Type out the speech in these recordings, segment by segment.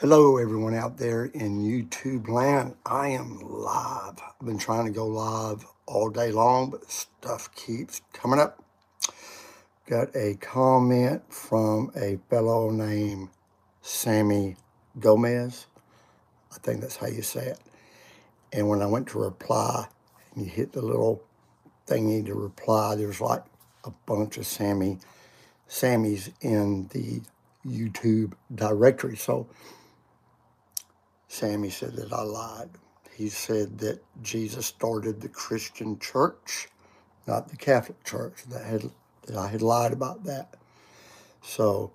Hello, everyone out there in YouTube land. I am live. I've been trying to go live all day long, but stuff keeps coming up. Got a comment from a fellow named Sammy Gomez. I think that's how you say it. And when I went to reply, and you hit the little thingy to reply, there's like a bunch of Sammy Sammys in the YouTube directory. So Sammy said that I lied. He said that Jesus started the Christian church, not the Catholic church. That had that I had lied about that. So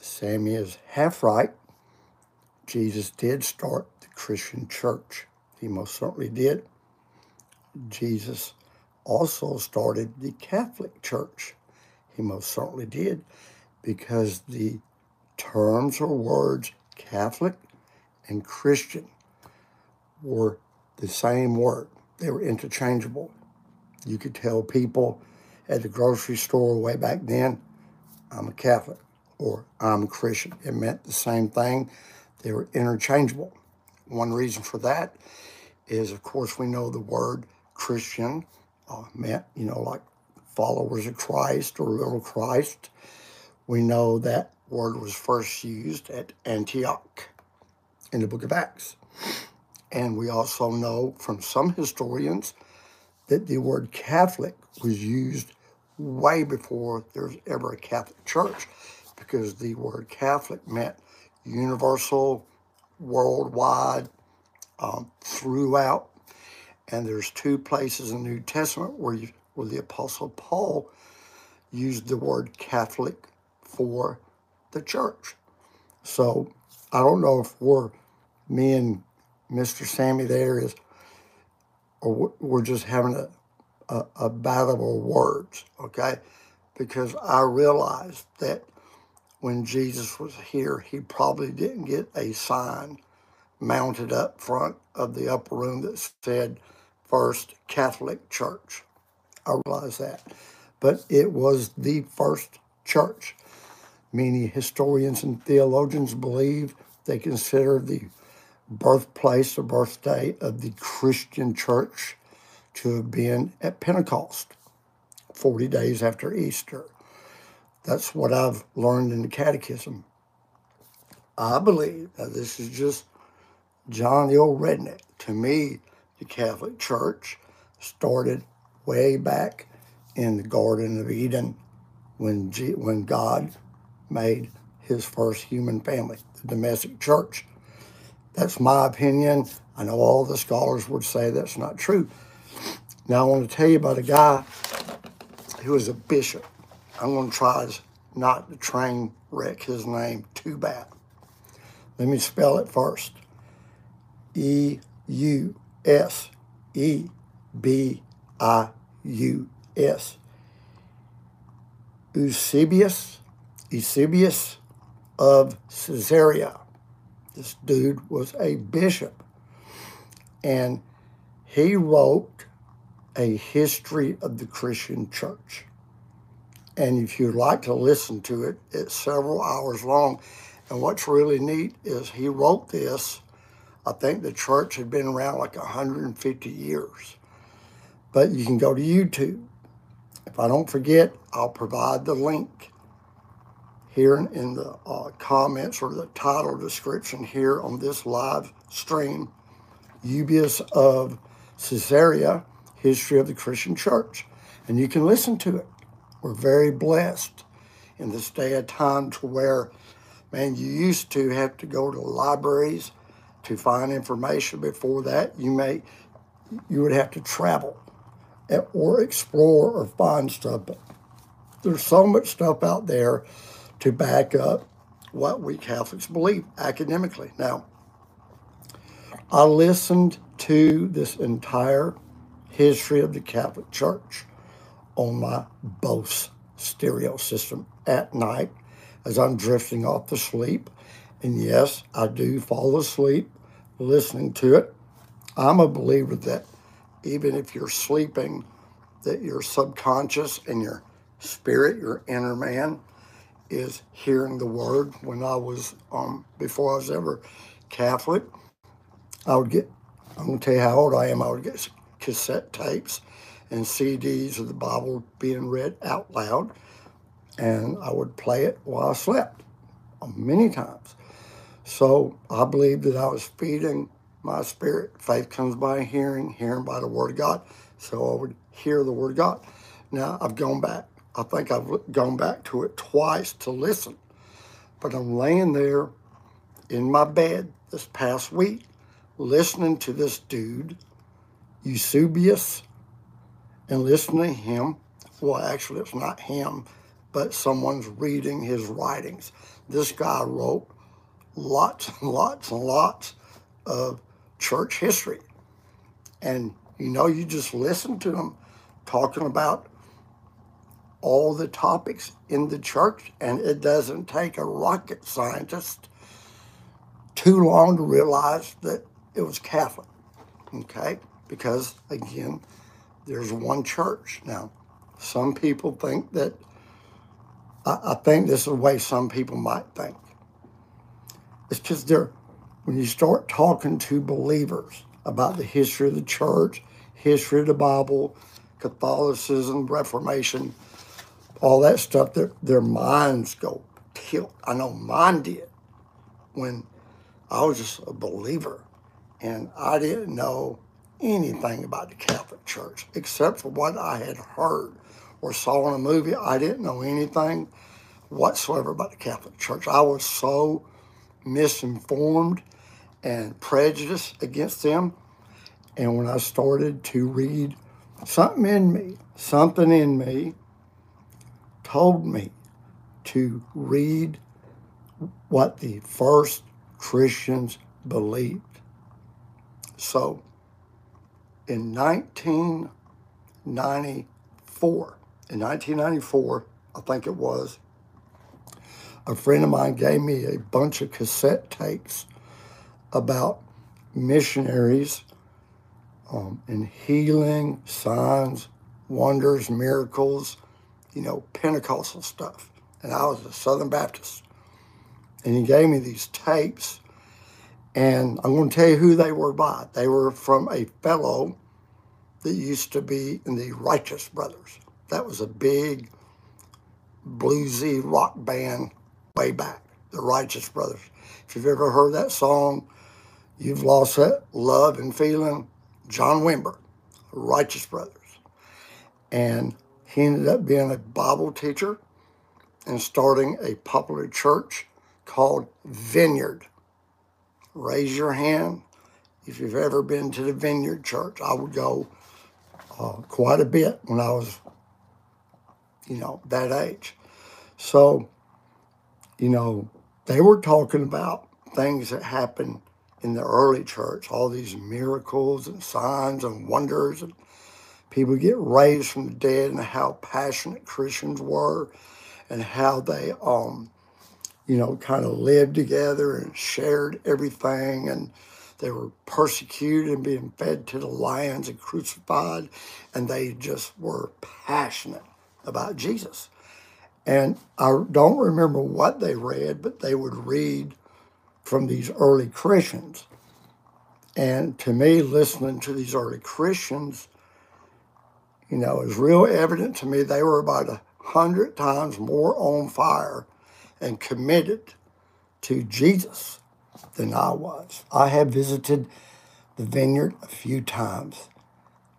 Sammy is half right. Jesus did start the Christian church. He most certainly did. Jesus also started the Catholic Church. He most certainly did because the terms or words Catholic and Christian were the same word. They were interchangeable. You could tell people at the grocery store way back then, I'm a Catholic or I'm a Christian. It meant the same thing. They were interchangeable. One reason for that is, of course, we know the word Christian uh, meant, you know, like followers of Christ or little Christ. We know that word was first used at Antioch in the book of Acts. And we also know from some historians that the word Catholic was used way before there was ever a Catholic church because the word Catholic meant universal, worldwide, um, throughout. And there's two places in the New Testament where, you, where the Apostle Paul used the word Catholic for the church. So I don't know if we're me and Mr. Sammy there is, we're just having a, a, a battle of words, okay? Because I realized that when Jesus was here, he probably didn't get a sign mounted up front of the upper room that said First Catholic Church. I realize that. But it was the first church. Many historians and theologians believe they consider the birthplace or birthday of the Christian church to have been at Pentecost, 40 days after Easter. That's what I've learned in the catechism. I believe, now this is just John the old redneck. To me, the Catholic Church started way back in the Garden of Eden when, G- when God made his first human family, the domestic church. That's my opinion. I know all the scholars would say that's not true. Now, I want to tell you about a guy who was a bishop. I'm going to try not to train wreck his name too bad. Let me spell it first E U S E B I U S. Eusebius, Eusebius of Caesarea. This dude was a bishop. And he wrote a history of the Christian church. And if you'd like to listen to it, it's several hours long. And what's really neat is he wrote this. I think the church had been around like 150 years. But you can go to YouTube. If I don't forget, I'll provide the link here in, the uh, comments or the title description here on this live stream, Eusebius of Caesarea, History of the Christian Church. And you can listen to it. We're very blessed in this day of time to where, man, you used to have to go to libraries to find information. Before that, you may you would have to travel or explore or find stuff. But there's so much stuff out there to back up what we Catholics believe academically. Now, I listened to this entire history of the Catholic Church on my Bose stereo system at night as I'm drifting off to sleep. And yes, I do fall asleep listening to it. I'm a believer that even if you're sleeping, that your subconscious and your spirit, your inner man, is hearing the word. When I was, um, before I was ever Catholic, I would get, I'm going to tell you how old I am, I would get cassette tapes and CDs of the Bible being read out loud, and I would play it while I slept um, many times. So I believe that I was feeding my spirit. Faith comes by hearing, hearing by the Word of God. So I would hear the Word of God. Now I've gone back. I think I've gone back to it twice to listen. But I'm laying there in my bed this past week listening to this dude, Eusebius, and listening to him. Well, actually, it's not him, but someone's reading his writings. This guy wrote lots and lots and lots of church history. And, you know, you just listen to him talking about all the topics in the church, and it doesn't take a rocket scientist too long to realize that it was Catholic, okay? Because, again, there's one church. Now, some people think that, I, I think this is the way some people might think. It's because they're, when you start talking to believers about the history of the church, history of the Bible, Catholicism, Reformation, all that stuff, their, their minds go tilt. I know mine did when I was just a believer and I didn't know anything about the Catholic Church except for what I had heard or saw in a movie. I didn't know anything whatsoever about the Catholic Church. I was so misinformed and prejudiced against them. And when I started to read, something in me, something in me told me to read what the first Christians believed. So in 1994, in 1994, I think it was, a friend of mine gave me a bunch of cassette tapes about missionaries um, and healing, signs, wonders, miracles, you know, Pentecostal stuff. And I was a Southern Baptist. And he gave me these tapes. And I'm going to tell you who they were by. They were from a fellow that used to be in the Righteous Brothers. That was a big bluesy rock band way back, the Righteous Brothers. If you've ever heard that song, You've Lost That Love and Feeling, John Wimber, Righteous Brothers. And he ended up being a Bible teacher and starting a popular church called Vineyard. Raise your hand if you've ever been to the Vineyard Church. I would go uh, quite a bit when I was, you know, that age. So, you know, they were talking about things that happened in the early church, all these miracles and signs and wonders, and people get raised from the dead, and how passionate Christians were, and how they, um, you know, kind of lived together and shared everything, and they were persecuted and being fed to the lions and crucified, and they just were passionate about Jesus. And I don't remember what they read, but they would read from these early Christians. And to me, listening to these early Christians, you know, is real evident to me they were about a hundred times more on fire and committed to Jesus than I was. I have visited the vineyard a few times.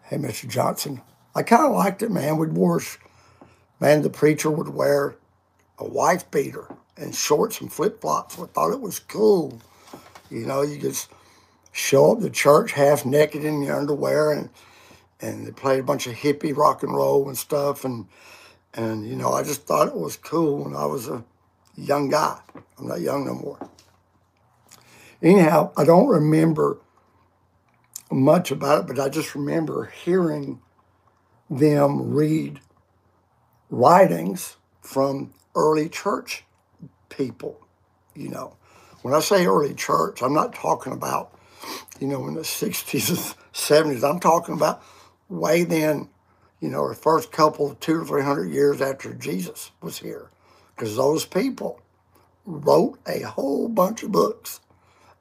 Hey, Mr. Johnson, I kind of liked it, man. We'd wore, man, the preacher would wear a wife beater and shorts and flip flops. I thought it was cool. You know, you just show up to church half naked in your underwear and and they played a bunch of hippie rock and roll and stuff and and you know I just thought it was cool when I was a young guy. I'm not young no more. Anyhow, I don't remember much about it, but I just remember hearing them read writings from early church people, you know. When I say early church, I'm not talking about, you know, in the 60s and 70s. I'm talking about way then, you know, the first couple, two or three hundred years after Jesus was here. because those people wrote a whole bunch of books.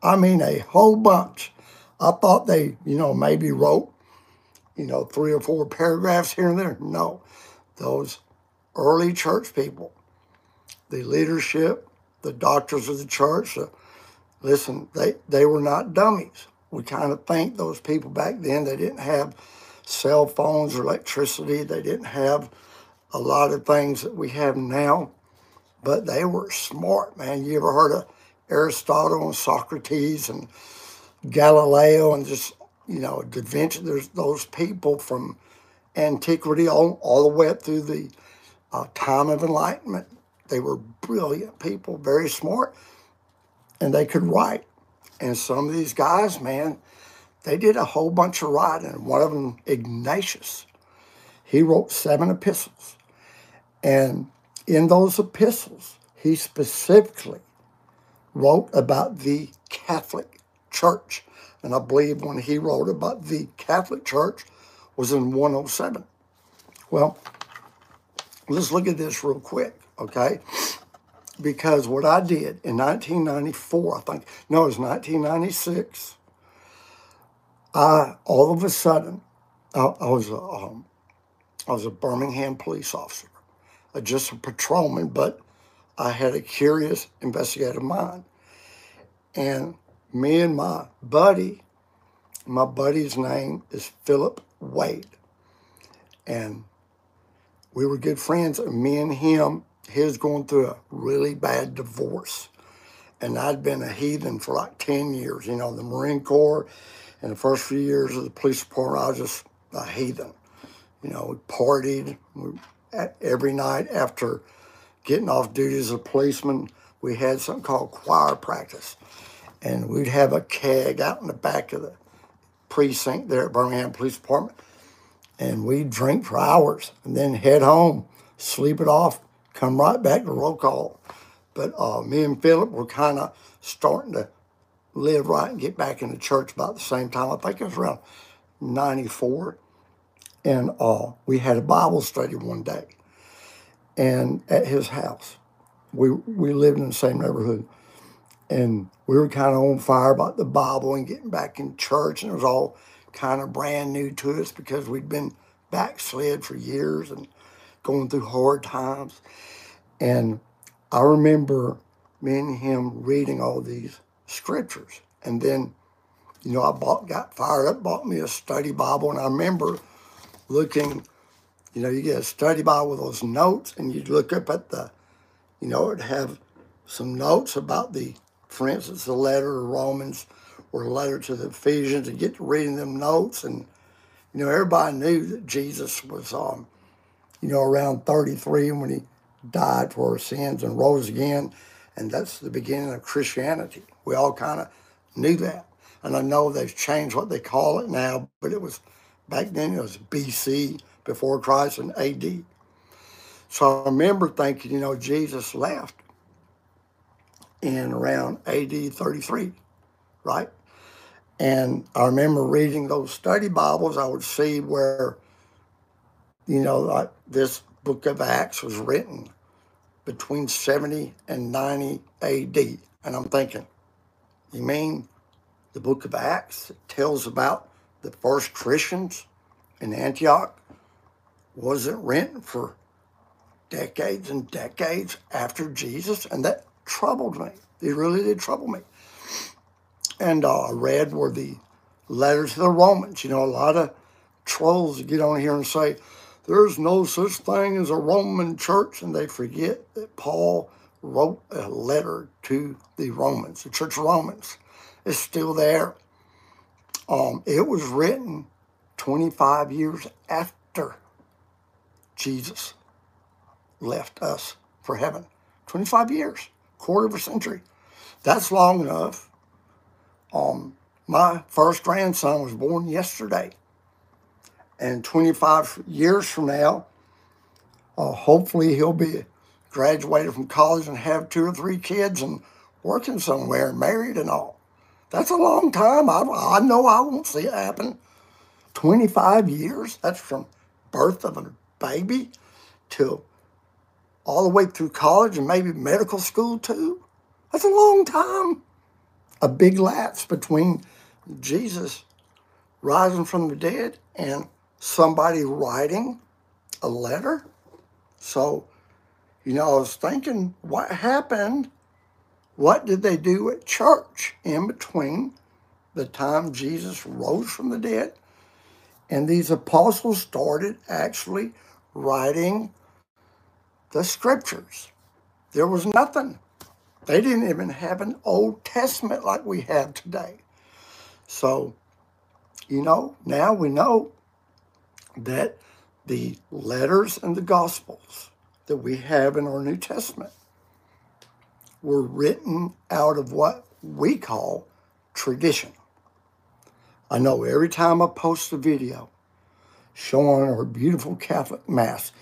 I mean, a whole bunch. I thought they, you know, maybe wrote, you know, three or four paragraphs here and there. No, those early church people, the leadership, the doctors of the church, uh, listen, they, they were not dummies. We kind of think those people back then, they didn't have cell phones or electricity. They didn't have a lot of things that we have now, but they were smart, man. You ever heard of Aristotle and Socrates and Galileo and just, you know, Da Vinci? There's those people from antiquity all, all the way up through the uh, time of enlightenment. They were brilliant people, very smart, and they could write. And some of these guys, man, they did a whole bunch of writing. One of them, Ignatius, he wrote seven epistles. And in those epistles, he specifically wrote about the Catholic Church. And I believe when he wrote about the Catholic Church was in 107. Well, let's look at this real quick, okay? Because what I did in 1994, I think, no, it was 1996, I all of a sudden, I, I was a, um, I was a Birmingham police officer, uh, just a patrolman, but I had a curious investigative mind. And me and my buddy, my buddy's name is Philip Wade. And we were good friends. And me and him, he was going through a really bad divorce. And I'd been a heathen for like 10 years, you know, the Marine Corps in the first few years of the police department, I was just a heathen. You know, we partied we, every night after getting off duty as a policeman. We had something called choir practice, and we'd have a keg out in the back of the precinct there at Birmingham Police Department, and we'd drink for hours and then head home, sleep it off, come right back to roll call. But uh, me and Philip were kind of starting to live right and get back into church about the same time. I think it was around 94. And uh, we had a Bible study one day and at his house. We, we lived in the same neighborhood. And we were kind of on fire about the Bible and getting back in church. And it was all kind of brand new to us because we'd been backslid for years and going through hard times. And I remember me and him reading all these scriptures. And then, you know, I bought, got fired up, bought me a study Bible, and I remember looking, you know, you get a study Bible with those notes, and you'd look up at the, you know, it'd have some notes about the, for instance, the letter of Romans or letter to the Ephesians, and get to reading them notes. And, you know, everybody knew that Jesus was, um, you know, around 33 when he died for our sins and rose again. And that's the beginning of Christianity. We all kind of knew that. And I know they've changed what they call it now, but it was back then it was BC, before Christ, and AD. So I remember thinking, you know, Jesus left in around AD 33, right? And I remember reading those study Bibles, I would see where, you know, like this book of Acts was written between 70 and 90 AD. And I'm thinking, you mean the book of Acts tells about the first Christians in Antioch wasn't written for decades and decades after Jesus? And that troubled me. It really did trouble me. And uh, I read were the letters to the Romans. You know, a lot of trolls get on here and say, there's no such thing as a Roman church, and they forget that Paul wrote a letter to the Romans, the Church of Romans. It's still there. Um, it was written 25 years after Jesus left us for heaven. 25 years, quarter of a century. That's long enough. Um, my first grandson was born yesterday and 25 years from now, uh, hopefully he'll be graduated from college and have two or three kids and working somewhere, married and all. That's a long time. I, I know I won't see it happen. 25 years, that's from birth of a baby till all the way through college and maybe medical school too. That's a long time. A big lapse between Jesus rising from the dead and somebody writing a letter. So, you know, I was thinking, what happened? What did they do at church in between the time Jesus rose from the dead and these apostles started actually writing the scriptures? There was nothing. They didn't even have an Old Testament like we have today. So, you know, now we know that the letters and the Gospels that we have in our New Testament were written out of what we call tradition. I know every time I post a video showing our beautiful Catholic Mass,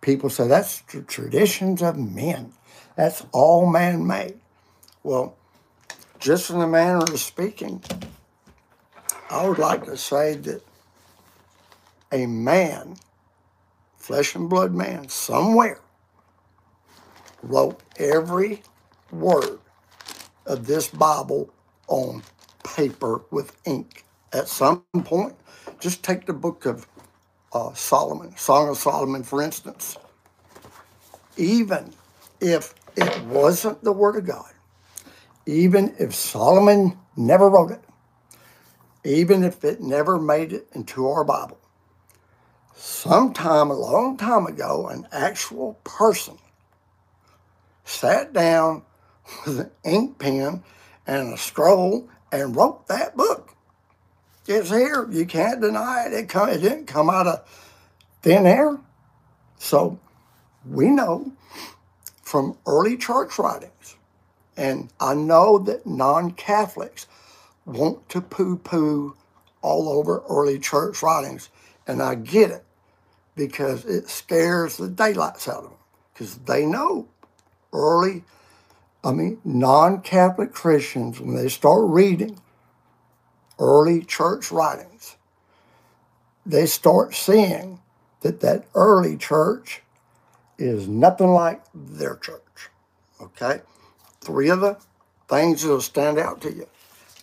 people say that's the traditions of men. That's all man made. Well, just in the manner of speaking, I would like to say that a man, flesh and blood man, somewhere wrote every word of this Bible on paper with ink. At some point, just take the book of uh, Solomon, Song of Solomon, for instance. Even if it wasn't the Word of God, even if Solomon never wrote it, even if it never made it into our Bible, sometime a long time ago, an actual person sat down with an ink pen and a scroll and wrote that book. It's here. You can't deny it. It, come, it didn't come out of thin air. So we know from early church writings, and I know that non Catholics want to poo poo all over early church writings, and I get it because it scares the daylights out of them because they know early, I mean, non Catholic Christians, when they start reading early church writings, they start seeing that that early church is nothing like their church. Okay? Three of the things that'll stand out to you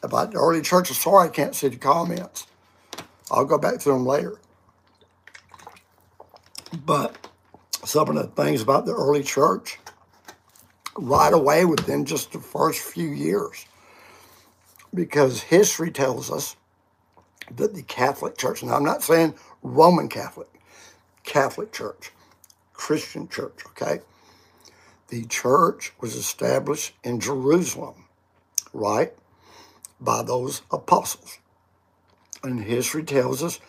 about the early church. Sorry, I can't see the comments. I'll go back to them later. But some of the things about the early church right away within just the first few years. Because history tells us that the Catholic Church, now I'm not saying Roman Catholic, Catholic Church, Christian Church, okay? The church was established in Jerusalem, right? By those apostles. And history tells us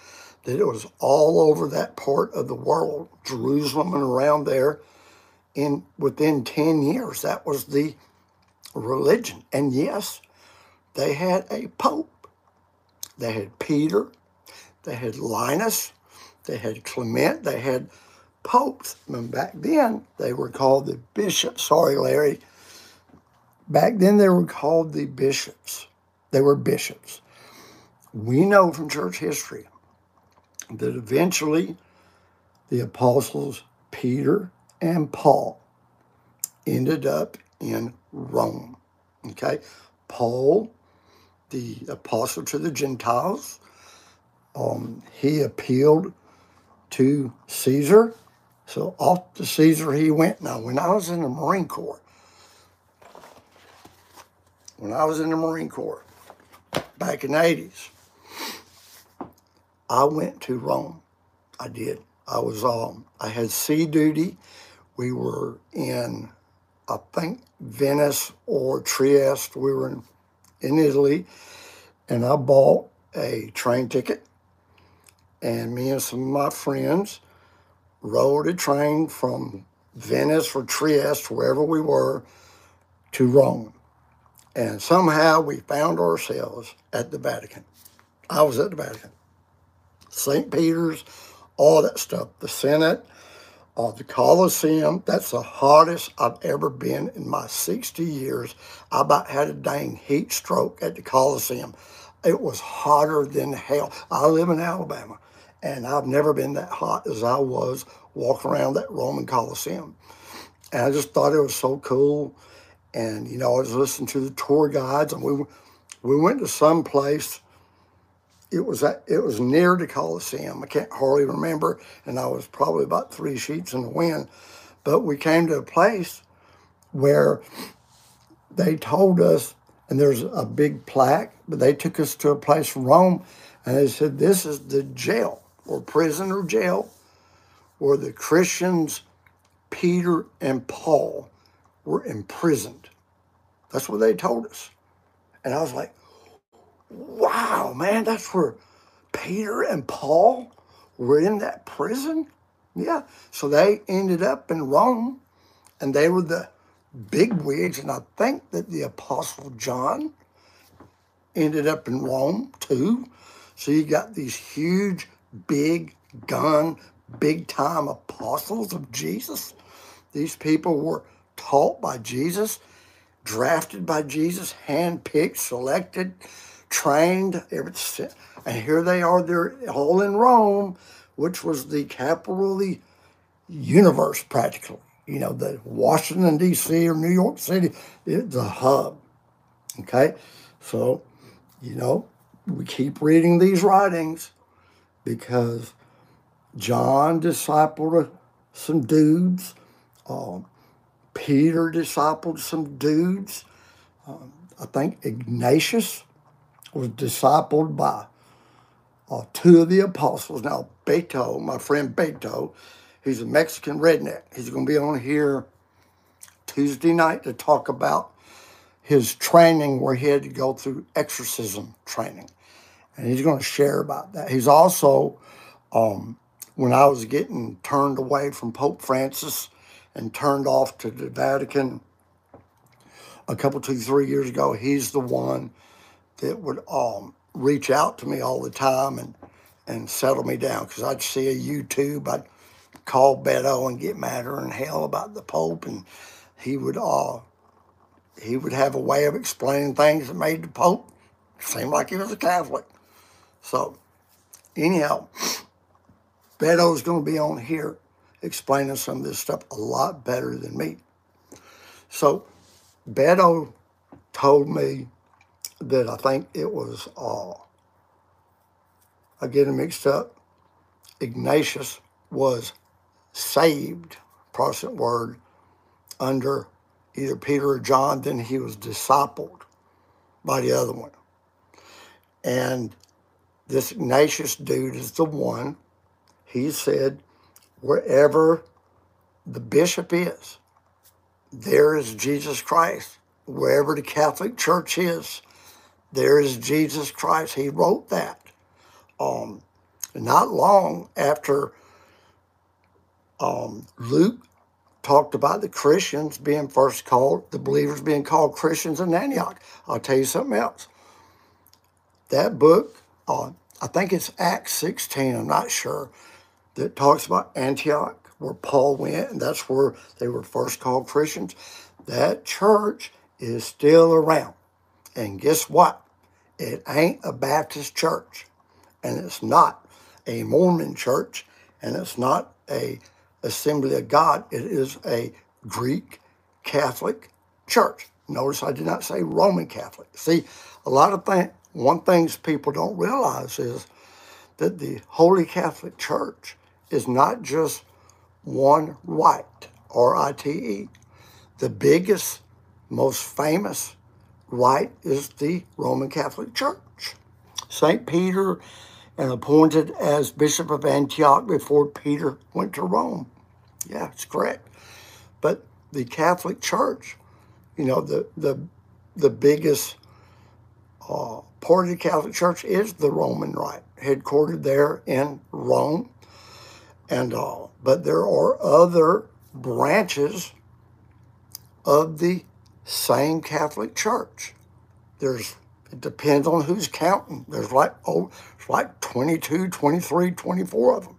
that it was all over that part of the world, Jerusalem and around there, in within 10 years. That was the religion. And yes, they had a pope. They had Peter, they had Linus, they had Clement, they had popes. And back then, they were called the bishops. Sorry, Larry. Back then, they were called the bishops. They were bishops. We know from church history that eventually the apostles Peter and Paul ended up in Rome. Okay? Paul, the apostle to the Gentiles, um, he appealed to Caesar. So off to Caesar he went. Now, when I was in the Marine Corps, when I was in the Marine Corps back in the 80s, I went to Rome. I did. I was um, I had sea duty. We were in, I think, Venice or Trieste. We were in, in Italy, and I bought a train ticket. And me and some of my friends rode a train from Venice or Trieste, wherever we were, to Rome. And somehow we found ourselves at the Vatican. I was at the Vatican. St. Peter's, all that stuff. The Senate, uh, the Coliseum, that's the hottest I've ever been in my 60 years. I about had a dang heat stroke at the Coliseum. It was hotter than hell. I live in Alabama, and I've never been that hot as I was walking around that Roman Coliseum. And I just thought it was so cool. And, you know, I was listening to the tour guides and we, we went to some place. It was at, it was near the Coliseum. I can't hardly remember, and I was probably about three sheets in the wind. But we came to a place where they told us, and there's a big plaque, but they took us to a place in Rome, and they said this is the jail or prison or jail where the Christians, Peter and Paul, were imprisoned. That's what they told us. And I was like, wow, man, that's where Peter and Paul were in that prison? Yeah. So they ended up in Rome and they were the big wigs. And I think that the Apostle John ended up in Rome too. So you got these huge, big gun, big time apostles of Jesus. These people were taught by Jesus, drafted by Jesus, handpicked, selected, trained. And here they are, they're all in Rome, which was the capital of the universe practically. You know, the Washington, D.C. or New York City, it's a hub. Okay? So, you know, we keep reading these writings because John discipled some dudes. Um, Peter discipled some dudes. Um, I think Ignatius was discipled by uh, two of the apostles. Now, Beto, my friend Beto, he's a Mexican redneck. He's going to be on here Tuesday night to talk about his training where he had to go through exorcism training. And he's going to share about that. He's also um, when I was getting turned away from Pope Francis and turned off to the Vatican a couple, two, three years ago, he's the one that would um, reach out to me all the time and, and settle me down because I'd see a YouTube, I'd call Beto and get madder than hell about the Pope, and he would uh, he would have a way of explaining things that made the Pope seem like he was a Catholic. So, anyhow, Beto's going to be on here explaining some of this stuff a lot better than me. So Beto told me that I think it was, uh, I get it mixed up, Ignatius was saved, Protestant word, under either Peter or John, then he was discipled by the other one. And this Ignatius dude is the one he said, wherever the bishop is, there is Jesus Christ. Wherever the Catholic Church is, there is Jesus Christ. He wrote that. Um, not long after um, Luke talked about the Christians being first called, the believers being called Christians in Antioch. I'll tell you something else. That book, uh, I think it's Acts 16, I'm not sure that talks about Antioch, where Paul went, and that's where they were first called Christians. That church is still around. And guess what? It ain't a Baptist church, and it's not a Mormon church, and it's not a Assembly of God. It is a Greek Catholic church. Notice I did not say Roman Catholic. See, a lot of things, one things people don't realize is that the Holy Catholic Church is not just one rite, R-I-T-E. The biggest, most famous rite is the Roman Catholic Church. St. Peter and appointed as Bishop of Antioch before Peter went to Rome. Yeah, it's correct. But the Catholic Church, you know, the the the biggest uh, part of the Catholic Church is the Roman Rite, headquartered there in Rome and all. But there are other branches of the same Catholic Church. There's it depends on who's counting. There's like oh, it's like 22, 23, 24 of them.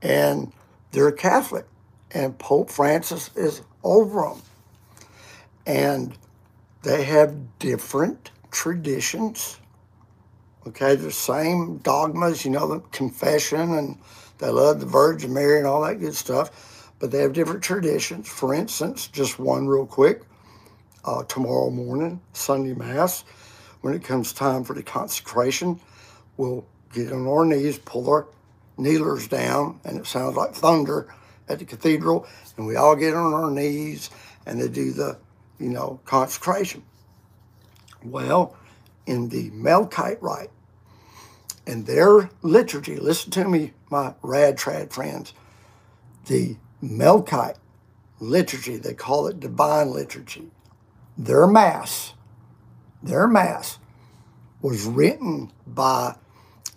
And they're Catholic. And Pope Francis is over them. And they have different traditions. Okay, the same dogmas, you know, the confession and they love the Virgin Mary and all that good stuff. but they have different traditions. For instance, just one real quick uh, tomorrow morning, Sunday Mass, when it comes time for the consecration, we'll get on our knees, pull our kneelers down, and it sounds like thunder at the cathedral, and we all get on our knees and they do the, you know, consecration. Well, in the Melkite rite, in their liturgy, listen to me, my rad trad friends, the Melkite liturgy, they call it divine liturgy. Their mass, their mass was written by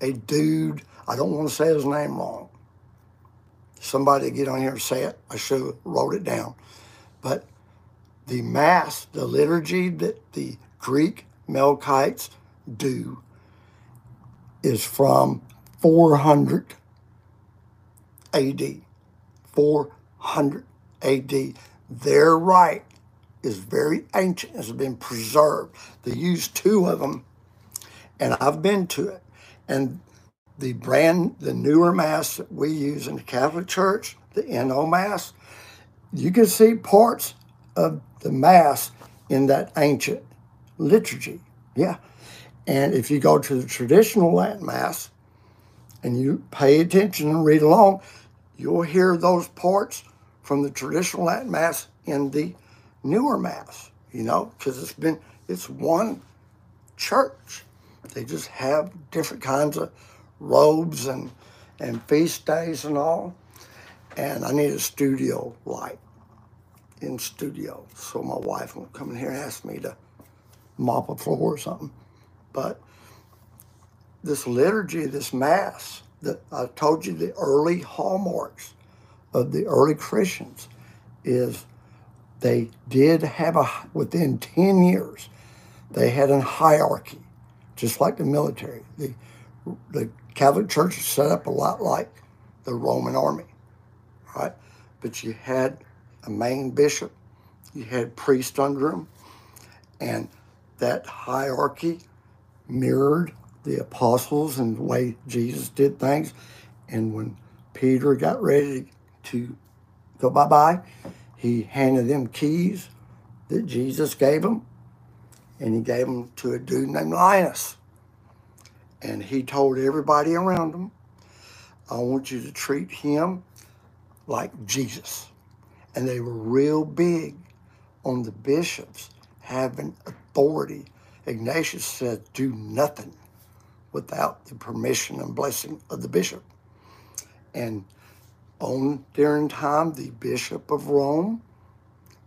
a dude, I don't want to say his name wrong. Somebody get on here and say it. I should have wrote it down. But the mass, the liturgy that the Greek Melkites do is from 400 AD. 400 AD. Their rite is very ancient, It's been preserved. They use two of them, and I've been to it. And the brand, the newer Mass that we use in the Catholic Church, the NO Mass, you can see parts of the Mass in that ancient liturgy. Yeah. And if you go to the traditional Latin Mass and you pay attention and read along, you'll hear those parts from the traditional Latin Mass in the newer Mass, you know, because it's been, it's one church. They just have different kinds of robes and, and feast days and all. And I need a studio light in studio. So my wife won't come in here and ask me to mop a floor or something. But this liturgy, this mass, that I told you the early hallmarks of the early Christians is they did have a within 10 years they had a hierarchy just like the military. The the catholic church is set up a lot like the roman army right? But you had a main bishop you had priests under him and that hierarchy mirrored the apostles and the way jesus did things. And when peter got ready to go bye-bye he handed them keys that Jesus gave him, and he gave them to a dude named Linus. And he told everybody around him, I want you to treat him like Jesus. And they were real big on the bishops having authority. Ignatius said, do nothing without the permission and blessing of the bishop. And on during time, the Bishop of Rome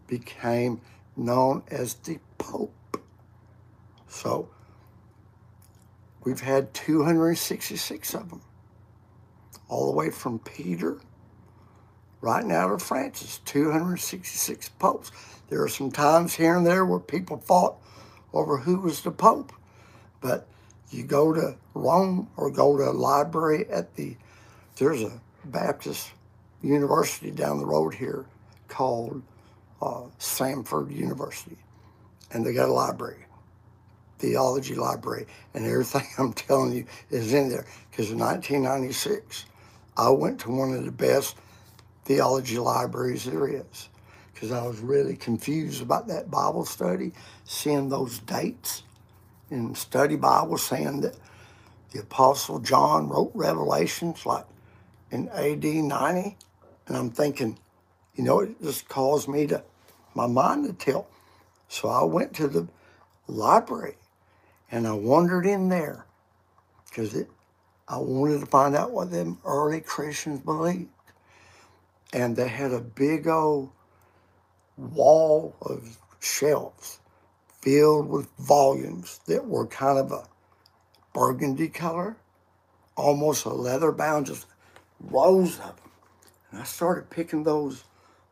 became known as the Pope. So we've had 266 of them, all the way from Peter right now to Francis, 266 popes. There are some times here and there where people fought over who was the Pope, but you go to Rome or go to a library at the, there's a Baptist university down the road here called uh, Samford University. And they got a library, theology library, and everything I'm telling you is in there. Because in 1996, I went to one of the best theology libraries there is. Because I was really confused about that Bible study, seeing those dates in study Bible saying that the Apostle John wrote Revelations like in AD 90 and I'm thinking, you know, it just caused me to, my mind to tilt. So I went to the library and I wandered in there because it, I wanted to find out what them early Christians believed. And they had a big old wall of shelves filled with volumes that were kind of a burgundy color, almost a leather bound, just rows of them. And I started picking those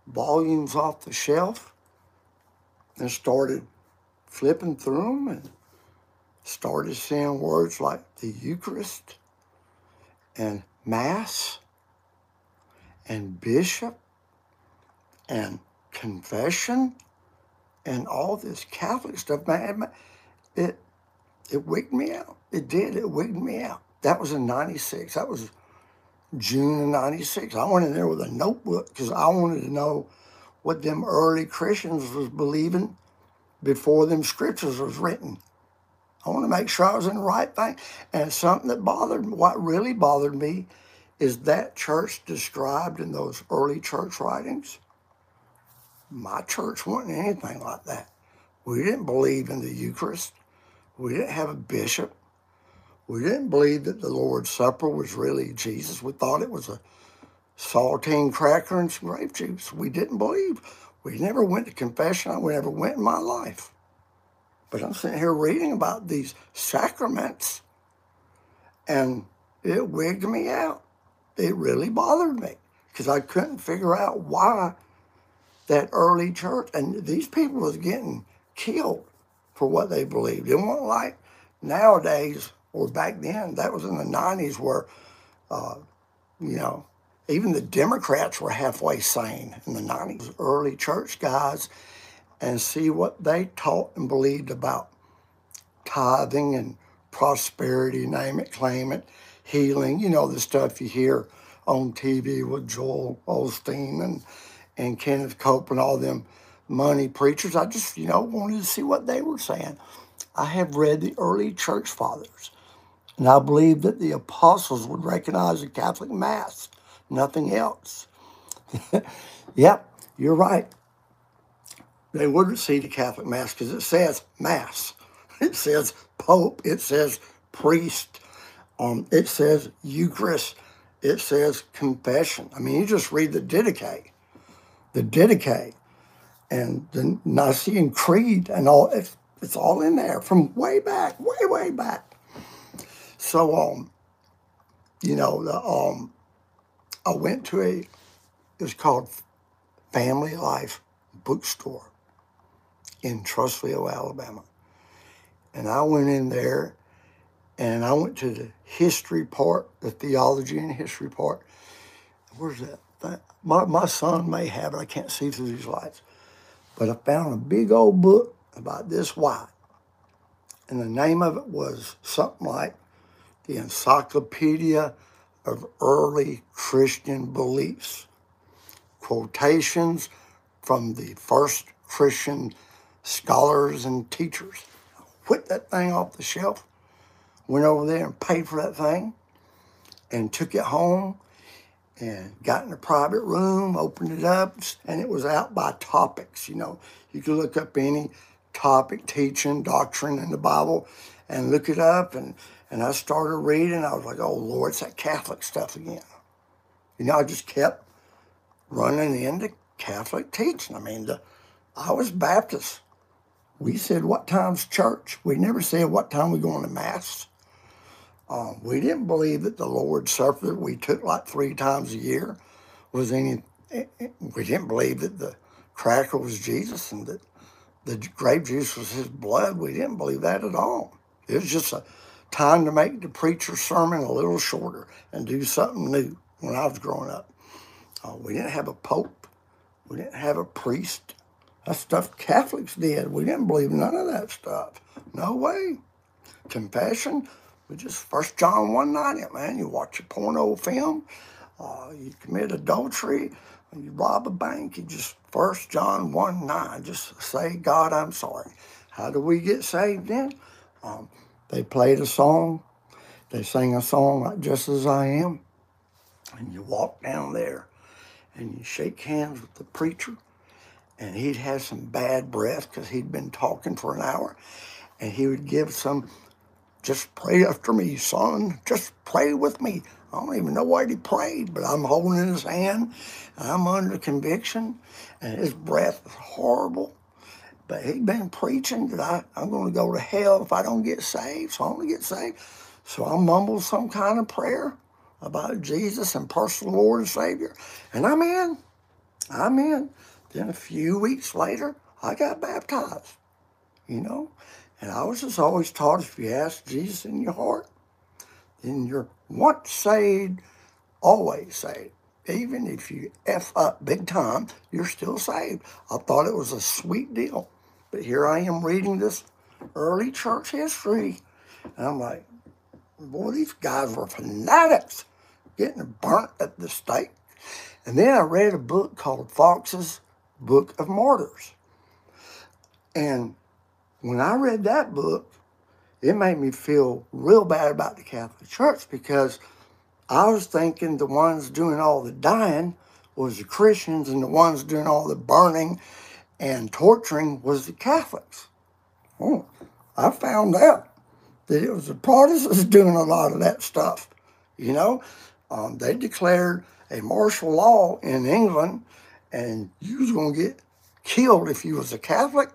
volumes off the shelf and started flipping through them and started seeing words like the Eucharist and Mass and Bishop and confession and all this Catholic stuff. Man, it, it wigged me out. It did. It wigged me out. That was in 96. That was June of 96. I went in there with a notebook because I wanted to know what them early Christians was believing before them scriptures was written. I want to make sure I was in the right thing. And something that bothered me, what really bothered me, is that church described in those early church writings. My church wasn't anything like that. We didn't believe in the Eucharist. We didn't have a bishop. We didn't believe that the Lord's Supper was really Jesus. We thought it was a saltine cracker and some grape juice. We didn't believe. We never went to confession. I never went in my life. But I'm sitting here reading about these sacraments, and it wigged me out. It really bothered me because I couldn't figure out why that early church and these people was getting killed for what they believed. It wasn't like nowadays or back then. That was in the '90s where, uh, you know, even the Democrats were halfway sane in the '90s. Early church guys and see what they taught and believed about tithing and prosperity, name it, claim it, healing, you know, the stuff you hear on TV with Joel Osteen and, and Kenneth Cope and all them money preachers. I just, you know, wanted to see what they were saying. I have read the early church fathers, and I believe that the apostles would recognize the Catholic Mass, nothing else. yep, you're right they wouldn't see the Catholic Mass because it says Mass. It says Pope. It says priest. Um, it says Eucharist. It says confession. I mean, you just read the Didache, the Didache, and the Nicene Creed, and all. It's, it's all in there from way back, way way back. So, um, you know, the um, I went to a. It was called Family Life Bookstore in Trussville, Alabama. And I went in there and I went to the history part, the theology and history part. Where's that? My, my son may have it. I can't see through these lights. But I found a big old book about this white. And the name of it was something like the Encyclopedia of Early Christian Beliefs. Quotations from the first Christian scholars and teachers. Put that thing off the shelf, went over there and paid for that thing, and took it home and got in a private room, opened it up, and it was out by topics. You know, you could look up any topic, teaching, doctrine in the Bible, and look it up. And, and I started reading. I was like, oh, Lord, it's that Catholic stuff again. You know, I just kept running into Catholic teaching. I mean, the, I was Baptist. We said, what time's church? We never said what time we going to mass. Um, we didn't believe that the Lord's Supper that we took like three times a year was any, eh, eh, we didn't believe that the cracker was Jesus and that the grape juice was his blood. We didn't believe that at all. It was just a time to make the preacher's sermon a little shorter and do something new when I was growing up. Uh, we didn't have a pope. We didn't have a priest. That stuff Catholics did. We didn't believe none of that stuff. No way. Confession, we just First John 1 9 man. You watch a porno film, uh, you commit adultery, you rob a bank, you just First John 1 9. Just say, God, I'm sorry. How do we get saved then? Um, they played a song. They sang a song like Just As I Am. And you walk down there and you shake hands with the preacher and he'd have some bad breath because he'd been talking for an hour. And he would give some, just pray after me, son. Just pray with me. I don't even know why he prayed, but I'm holding his hand. I'm under conviction, and his breath was horrible. But he'd been preaching that I, I'm going to go to hell if I don't get saved, so I'm going to get saved. So I mumbled some kind of prayer about Jesus and personal Lord and Savior, and I'm in. I'm in. Then a few weeks later, I got baptized, you know. And I was just always taught if you ask Jesus in your heart, then you're once saved, always saved. Even if you F up big time, you're still saved. I thought it was a sweet deal. But here I am reading this early church history. And I'm like, boy, these guys were fanatics. getting burnt at the stake. And then I read a book called Foxe's Book of Martyrs. And when I read that book, it made me feel real bad about the Catholic Church because I was thinking the ones doing all the dying was the Christians and the ones doing all the burning and torturing was the Catholics. Oh, I found out that it was the Protestants doing a lot of that stuff. You know, um, they declared a martial law in England, and you was going to get killed if you was a Catholic.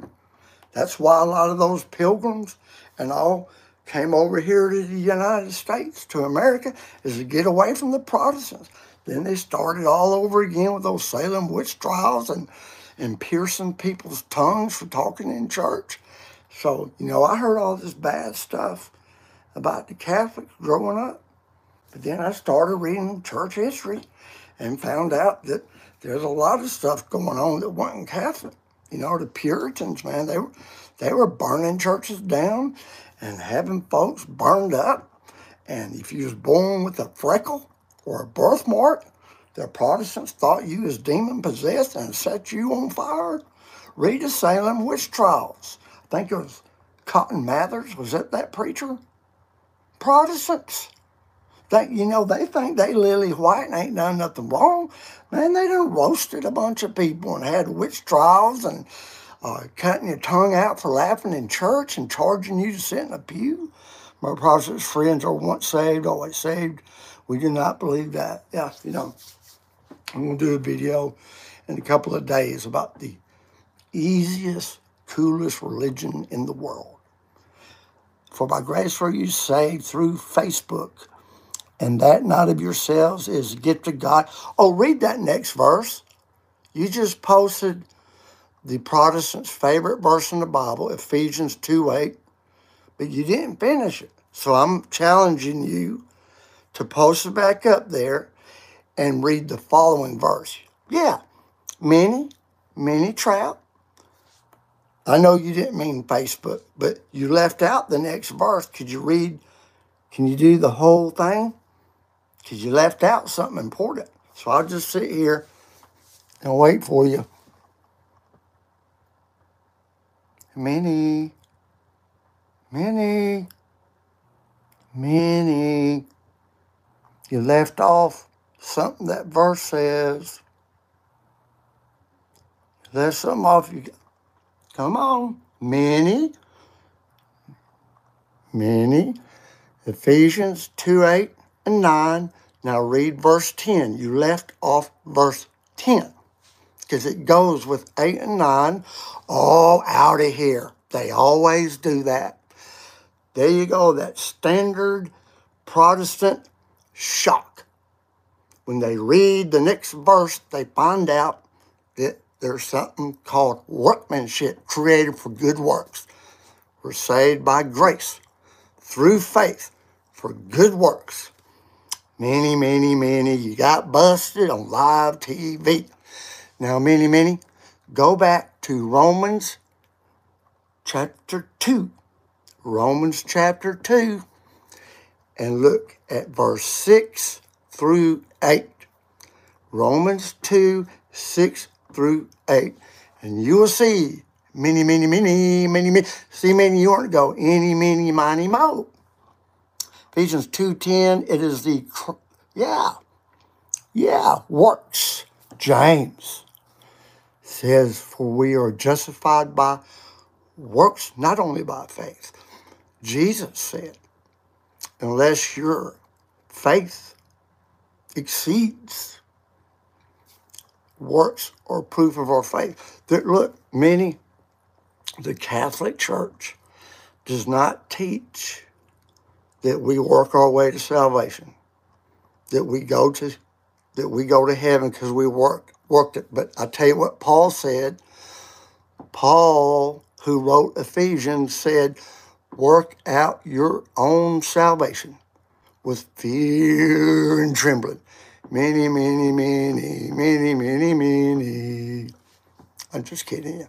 That's why a lot of those pilgrims and all came over here to the United States, to America, is to get away from the Protestants. Then they started all over again with those Salem witch trials and, and piercing people's tongues for talking in church. So, you know, I heard all this bad stuff about the Catholics growing up. But then I started reading church history and found out that there's a lot of stuff going on that wasn't Catholic. You know, the Puritans, man, they were they were burning churches down and having folks burned up. And if you was born with a freckle or a birthmark, the Protestants thought you was demon possessed and set you on fire. Read the Salem witch trials. I think it was Cotton Mathers. Was that that preacher? Protestants. They, you know, they think they Lily White ain't done nothing wrong. Man, they done roasted a bunch of people and had witch trials and uh, cutting your tongue out for laughing in church and charging you to sit in a pew. My Protestant friends are once saved, always saved. We do not believe that. Yeah, you know, I'm going to do a video in a couple of days about the easiest, coolest religion in the world. For by grace are you saved through Facebook and that not of yourselves is a gift of God. Oh, read that next verse. You just posted the Protestant's favorite verse in the Bible, Ephesians 2 8, but you didn't finish it. So I'm challenging you to post it back up there and read the following verse. Yeah, Minnie, Minnie trout. I know you didn't mean Facebook, but you left out the next verse. Could you read? Can you do the whole thing? because you left out something important. So I'll just sit here and wait for you. Minnie, Minnie, Minnie. you left off something that verse says. There's something off. You come on, Minnie, Minnie. Ephesians two eight and 9. Now read verse 10. You left off verse 10 because it goes with 8 and 9 all out of here. They always do that. There you go, that standard Protestant shock. When they read the next verse, they find out that there's something called workmanship created for good works. We're saved by grace through faith for good works Minnie, Minnie, Minnie, you got busted on live TV. Now, Minnie, Minnie, go back to Romans chapter 2. Romans chapter 2 and look at verse 6 through 8. Romans 2, 6 through 8. And you will see Minnie, Minnie, Minnie, Minnie, Minnie. See, Minnie, you aren't go any, Minnie, Minnie, mo. Ephesians 2.10, it is the, yeah, yeah, works. James says, for we are justified by works, not only by faith. Jesus said, unless your faith exceeds works or proof of our faith. That look, Minnie, the Catholic Church does not teach that we work our way to salvation, that we go to that we go to heaven because we worked worked it. But I tell you what Paul said. Paul, who wrote Ephesians, said, "Work out your own salvation with fear and trembling." Minnie, Minnie, Minnie, Minnie, Minnie, Minnie. I'm just kidding you.